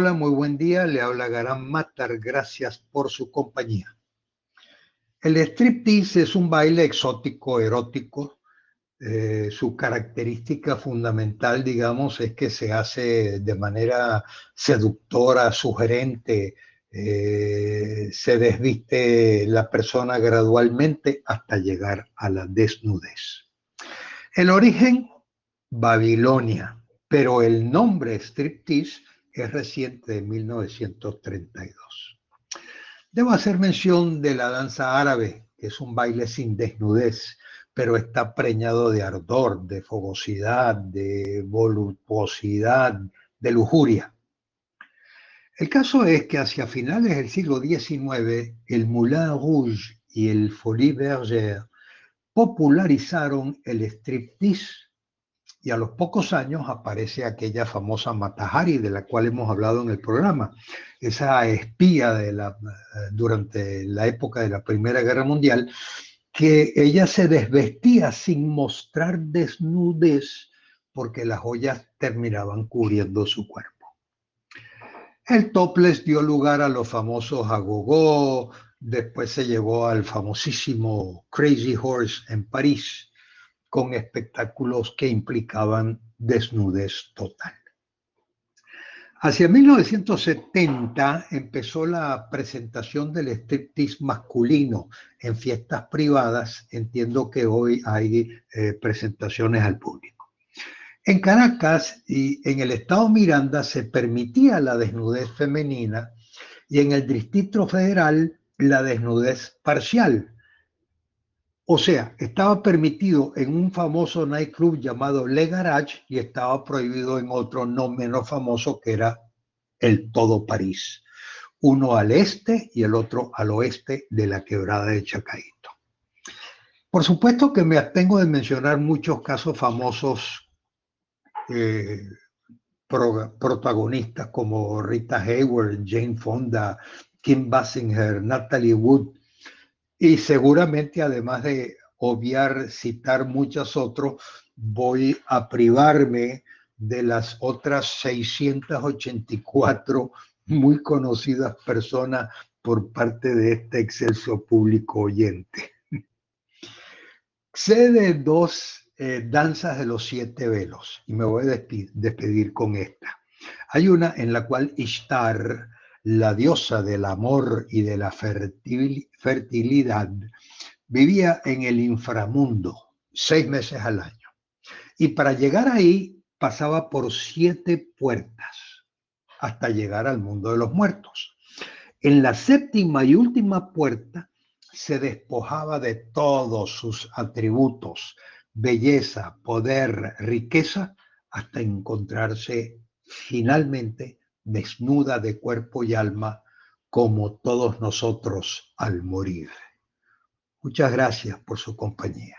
Hola, muy buen día. Le habla Garam Matar. Gracias por su compañía. El striptease es un baile exótico, erótico. Eh, su característica fundamental, digamos, es que se hace de manera seductora, sugerente. Eh, se desviste la persona gradualmente hasta llegar a la desnudez. El origen, Babilonia, pero el nombre striptease es reciente de 1932. Debo hacer mención de la danza árabe, que es un baile sin desnudez, pero está preñado de ardor, de fogosidad, de voluptuosidad, de lujuria. El caso es que hacia finales del siglo XIX, el Moulin Rouge y el Folie Bergère popularizaron el striptease y a los pocos años aparece aquella famosa Matahari de la cual hemos hablado en el programa, esa espía de la, durante la época de la Primera Guerra Mundial, que ella se desvestía sin mostrar desnudez porque las joyas terminaban cubriendo su cuerpo. El topless dio lugar a los famosos agogó, después se llevó al famosísimo Crazy Horse en París, con espectáculos que implicaban desnudez total. Hacia 1970 empezó la presentación del striptease masculino en fiestas privadas. Entiendo que hoy hay eh, presentaciones al público. En Caracas y en el estado Miranda se permitía la desnudez femenina y en el Distrito Federal la desnudez parcial, o sea, estaba permitido en un famoso nightclub llamado Le Garage y estaba prohibido en otro no menos famoso que era el Todo París. Uno al este y el otro al oeste de la quebrada de Chacaito. Por supuesto que me abstengo de mencionar muchos casos famosos eh, protagonistas como Rita Hayward, Jane Fonda, Kim Basinger, Natalie Wood, y seguramente, además de obviar, citar muchos otros, voy a privarme de las otras 684 muy conocidas personas por parte de este excelso público oyente. Sé de dos eh, danzas de los siete velos y me voy a despedir con esta. Hay una en la cual Ishtar la diosa del amor y de la fertilidad, vivía en el inframundo seis meses al año. Y para llegar ahí pasaba por siete puertas hasta llegar al mundo de los muertos. En la séptima y última puerta se despojaba de todos sus atributos, belleza, poder, riqueza, hasta encontrarse finalmente desnuda de cuerpo y alma, como todos nosotros al morir. Muchas gracias por su compañía.